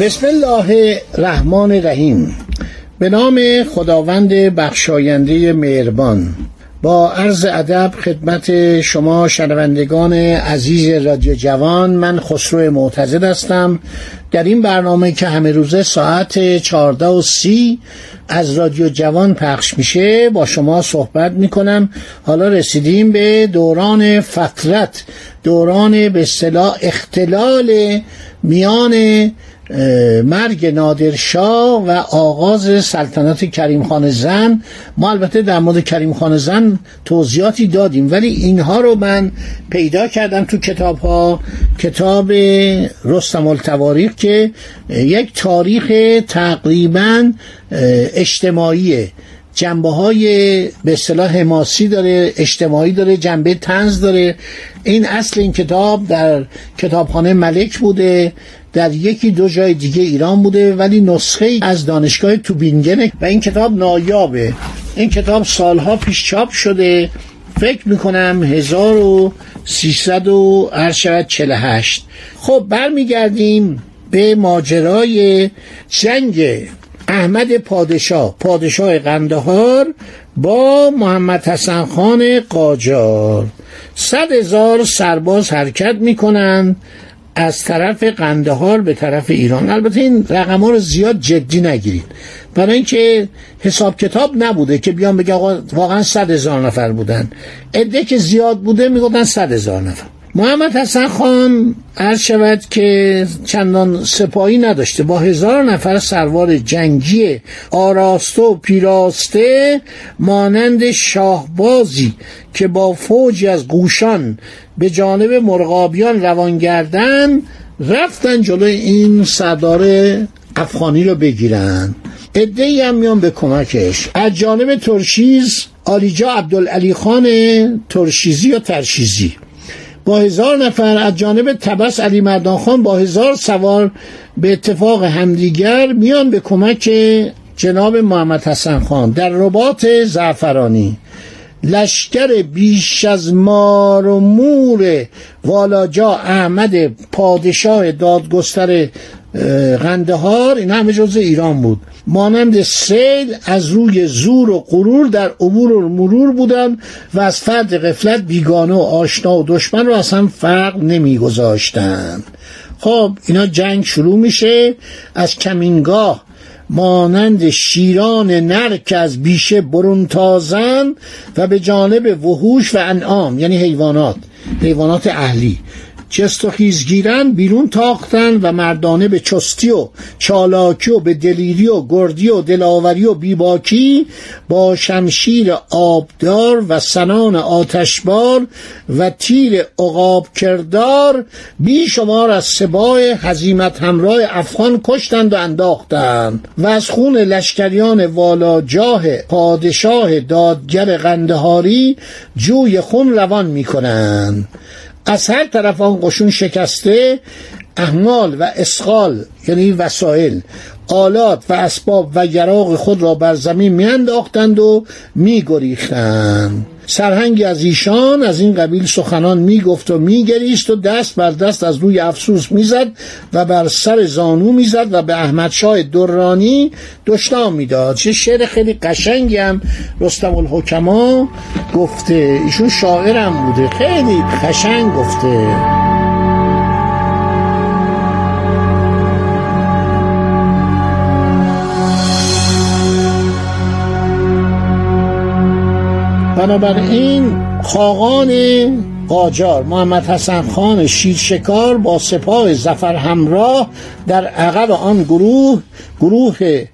بسم الله الرحمن الرحیم. به نام خداوند بخشاینده مهربان. با عرض ادب خدمت شما شنوندگان عزیز رادیو جوان من خسرو معتزد هستم. در این برنامه که همه روزه ساعت 14 و سی از رادیو جوان پخش میشه با شما صحبت می‌کنم. حالا رسیدیم به دوران فترت دوران به اصطلاح اختلال میان مرگ نادرشاه و آغاز سلطنت کریم خان زن. ما البته در مورد کریم خان زن توضیحاتی دادیم ولی اینها رو من پیدا کردم تو کتاب ها کتاب رستم التواریخ که یک تاریخ تقریبا اجتماعیه جنبه های به اصطلاح حماسی داره اجتماعی داره جنبه تنز داره. این اصل این کتاب در کتابخانه ملک بوده. در یکی دو جای دیگه ایران بوده ولی نسخه از دانشگاه توبینگنه و این کتاب نایابه. این کتاب سالها پیش چاپ شده. فکر می‌کنم 1300 و خب برمیگردیم به ماجرای جنگ احمد پادشاه پادشاه قندهار با محمد حسن خان قاجار. صد هزار سرباز حرکت می‌کنند. از طرف قندهار به طرف ایران. البته این رقم ها رو زیاد جدی نگیرید. برای اینکه حساب کتاب نبوده که بیان بگه واقعا صد هزار نفر بودن. عده که زیاد بوده می‌گفتن صد هزار نفر. محمد حسن خان عرض شود که چندان سپاهی نداشته. با هزار نفر سروار جنگی آراسته و پیراسته مانند شاهبازی که با فوجی از گوشان به جانب مرغابیان روان گردن رفتن جلوی این سردار افغانی رو بگیرن. ادهی هم میان به کمکش. از جانب ترشیز آلیجا عبدالعلی خان ترشیزی یا ترشیزی. با هزار نفر از جانب تبس علی مردان خان با هزار سوار به اتفاق همدیگر میان به کمک جناب محمد حسن خان. در رباط زعفرانی لشکر بیش از مار و مور والاجا احمد پادشاه دادگستر غندهار این همه جز ایران بود. مانند سیل از روی زور و غرور در امور و مرور بودن و از فرد قفلت بیگانه و آشنا و دشمن رو اصلا فرق نمیگذاشتند. خب اینا جنگ شروع میشه. از کمینگاه مانند شیران نر که از بیشه برون تازن و به جانب وحوش و انعام یعنی حیوانات حیوانات اهلی. جست و خیز گیرن بیرون تاختن و مردانه به چستی و چالاکی و به دلیری و گردی و دلاوری و بیباکی با شمشیر آبدار و سنان آتشبار و تیر عقاب کردار بی شمار از سبای حزیمت همراه افغان کشتند و انداختند و از خون لشکریان والا جاه پادشاه دادگر غندهاری جوی خون روان می کنند از هر طرف آن قشون شکسته احمال و اسخال یعنی وسایل آلات و اسباب و یراق خود را بر زمین میانداختند و میگریختند. سرهنگی از ایشان از این قبیل سخنان می‌گفت و میگریست و دست بر دست از روی افسوس می‌زد و بر سر زانو می‌زد و به احمد شاه درانی دشنام می‌داد. چه شعر خیلی قشنگی هم رستم الحکما گفته. ایشون شاعرم بوده. خیلی قشنگ گفته. بنابراین خاقان قاجار محمد حسن خان شیرشکار با سپاه زفر همراه در عقب آن گروه گروه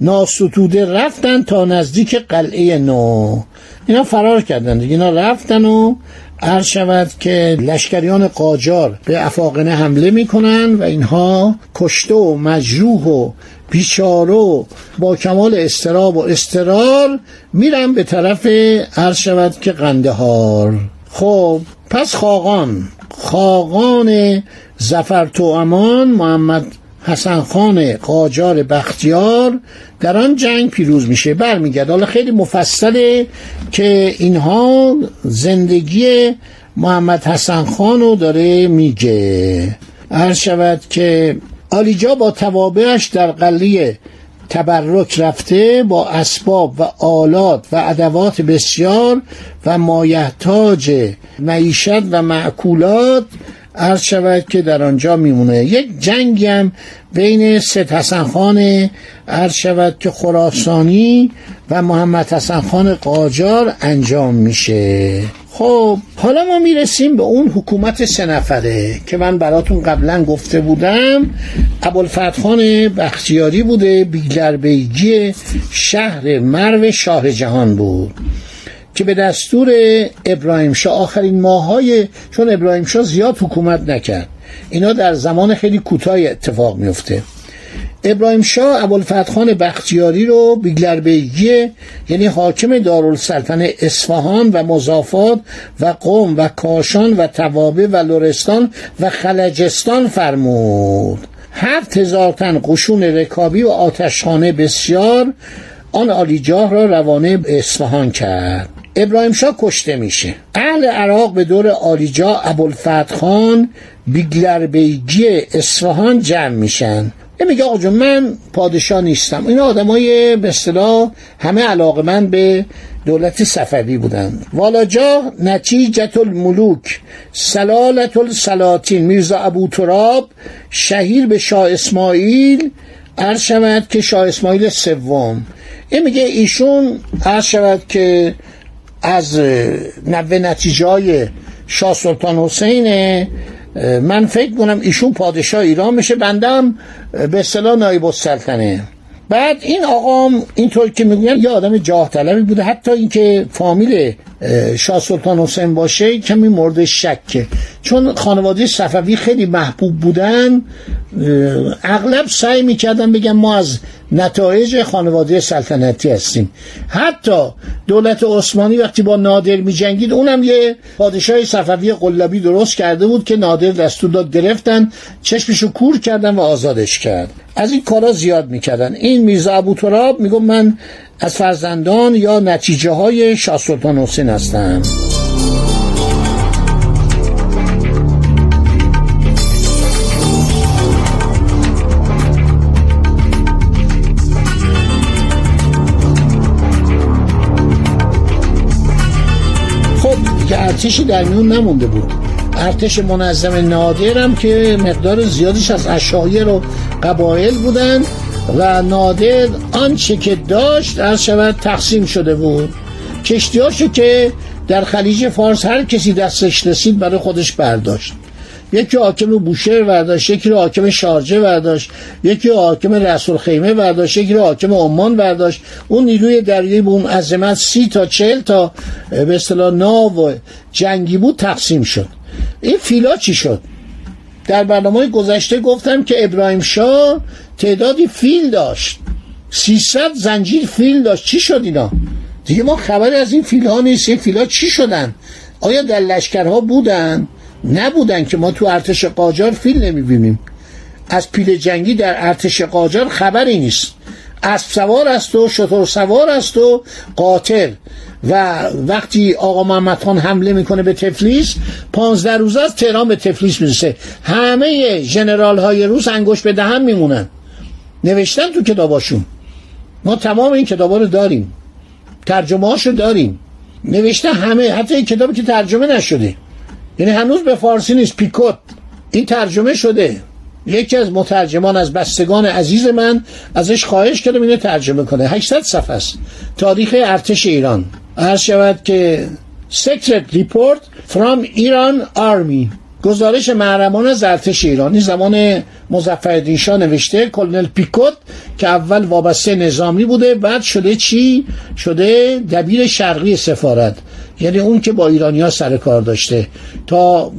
ناستوده رفتن تا نزدیک قلعه نو. اینا فرار کردن اینا رفتن و عرض شود که لشکریان قاجار به افاقنه حمله می‌کنن و اینها کشته و مجروح و بیچاره با کمال استراب و استرار میرن به طرف عرض شود که قندهار. خب پس خاقان خاقان زفر تو امان محمد حسن خان قاجار بختیار در آن جنگ پیروز میشه. برمیگرد حالا خیلی مفصله که اینها زندگی محمد حسن خان رو داره میگه. هر شود که آلیجا با توابعش در قلیه تبرک رفته با اسباب و آلات و ادوات بسیار و مایحتاج معیشت و معکولات عرض شود که در آنجا میمونه. یک جنگی هم بین سید حسن خان عرض شود که خراسانی و محمد حسن خان قاجار انجام میشه. خب حالا ما می‌رسیم به اون حکومت سه نفره که من براتون قبلا گفته بودم. ابوالفتح خان بختیاری بوده بیگلر بیگی شهر مرو شاه جهان بود. که به دستور ابراهیم شاه آخرین ماهای چون ابراهیم شاه زیاد حکومت نکرد. اینا در زمان خیلی کوتاهی اتفاق میفته ابراهیم شاه ابوالفتح خان بختیاری رو بیگلر بیگی یعنی حاکم دارالسلطنه اصفهان و مضافات و قوم و کاشان و توابه و لرستان و خلجستان فرمود. هفت هزار تن قشون رکابی و آتشخانه بسیار آن آلیجاه را روانه اصفهان کرد. ابراهیم شاه کشته میشه. اهل عراق به دور آلیجا ابوالفتح خان بیگلر بیگی اصفهان جمع میشن. میگه آقا من پادشاه نیستم. این آدمای به اصطلاح همه علاقه من به دولت صفوی بودن. والاجا نتیجت الملوک سلالت السلاطین میرزا ابو تراب شهیر به شاه اسماعیل عرض که شاه اسماعیل سوم. این میگه ایشون عرض که از نوه نتیجه های شاه سلطان حسینه من فکر کنم ایشون پادشاه ایران میشه بندم به اصطلاح نایب السلطنه. بعد این آقام اینطور که می‌گویم یه آدم جاه طلبی بوده حتی اینکه فامیل شاه سلطان حسین باشه کمی مورد شکه. چون خانواده صفوی خیلی محبوب بودن اغلب سعی می‌کردن بگن ما از نتایج خانواده سلطنتی هستیم. حتی دولت عثمانی وقتی با نادر میجنگید اونم یه پادشاه صفوی قلابی درست کرده بود که نادر دستور داد گرفتن چشمشو کور کردن و آزادش کرد. از این کارا زیاد می‌کردن. این میرزا ابو تراب میگم من از فرزندان یا نتیجه های شاه سلطان حسین هستم. خب که ارتشی در میون نمونده بود. ارتش منظم نادرم که مقدار زیادیش از اشایر و قبایل بودن. و نادر آنچه که داشت از شود تقسیم شده بود. کشتیاشو که در خلیج فارس هر کسی دستش رسید برای خودش برداشت. یکی حاکم بوشهر برداشت یکی حاکم شارجه برداشت یکی حاکم رسول خیمه برداشت یکی حاکم عمان برداشت. اون نیروی دریایی به اون عظمت سی تا چل تا به اصطلاح ناو جنگی بود تقسیم شد. این فیلا چی شد؟ در برنامه گذشته گفتم که ابراهیم شاه تعدادی فیل داشت. 300 زنجیر فیل داشت. چی شد اینا؟ دیگه ما خبری از این فیل ها نیست. این فیل ها چی شدن؟ آیا در لشکرها بودن؟ نبودن که ما تو ارتش قاجار فیل نمی‌بینیم. از پیل جنگی در ارتش قاجار خبری نیست. اسب سوار است و شتر سوار است و قاطر و وقتی آقا محمد خان حمله می‌کنه به تفلیس پانزده روز از تهران به تفلیس می‌رسه. همه جنرال های روس انگوش به دهن میمونن. نوشتن تو کتاباشون. ما تمام این کتابا رو داریم. ترجمه هاشو داریم. نوشته همه حتی این کتابی که ترجمه نشده. یعنی هنوز به فارسی نیست پیکوت. این ترجمه شده. یکی از مترجمان از بستگان عزیز من ازش خواهش کردم اینو ترجمه کنه. 800 صفحه است. تاریخ ارتش ایران. عرض شود که Secret Report from Iran Army. گزارش محرمان از ارتش ایرانی زمان مظفرالدین شاه نوشته کلونل پیکوت که اول وابسته نظامی بوده بعد شده چی؟ شده دبیر شرقی سفارت. یعنی اون که با ایرانیا سر کار داشته. تا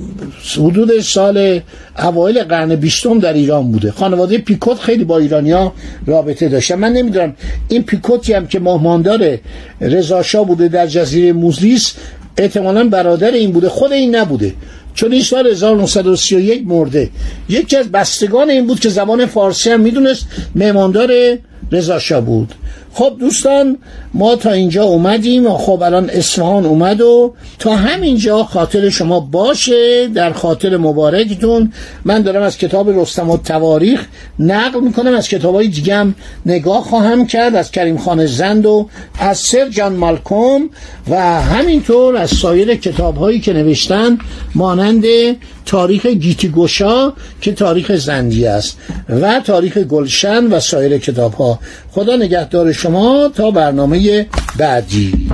حدود سال اوایل قرن بیستم در ایران بوده. خانواده پیکوت خیلی با ایرانیا رابطه داشته من نمی‌دونم این پیکوتی هم که مهماندار رضاشاه بوده در جزیره موزلیس احتمالا برادر این بوده خود این نبوده. چون این سال 1931 مرده. یکی از بستگان این بود که زبان فارسی هم می‌دونست مهماندار رضا بود. خب دوستان ما تا اینجا اومدیم و خب الان اصفهان اومد و تا همینجا خاطر شما باشه در خاطر مبارکتون. من دارم از کتاب رستم و تواریخ نقل می‌کنم از کتاب های دیگه هم نگاه خواهم کرد از کریم خان زند و از سر جان مالکوم و همینطور از سایر کتاب هایی که نوشتن مانند تاریخ گیتی گوشا که تاریخ زندی است و تاریخ گلشن و سایر کتاب ها خدا نگهدار شما تا برنامه بعدی.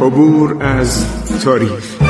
عبور از تاریخ.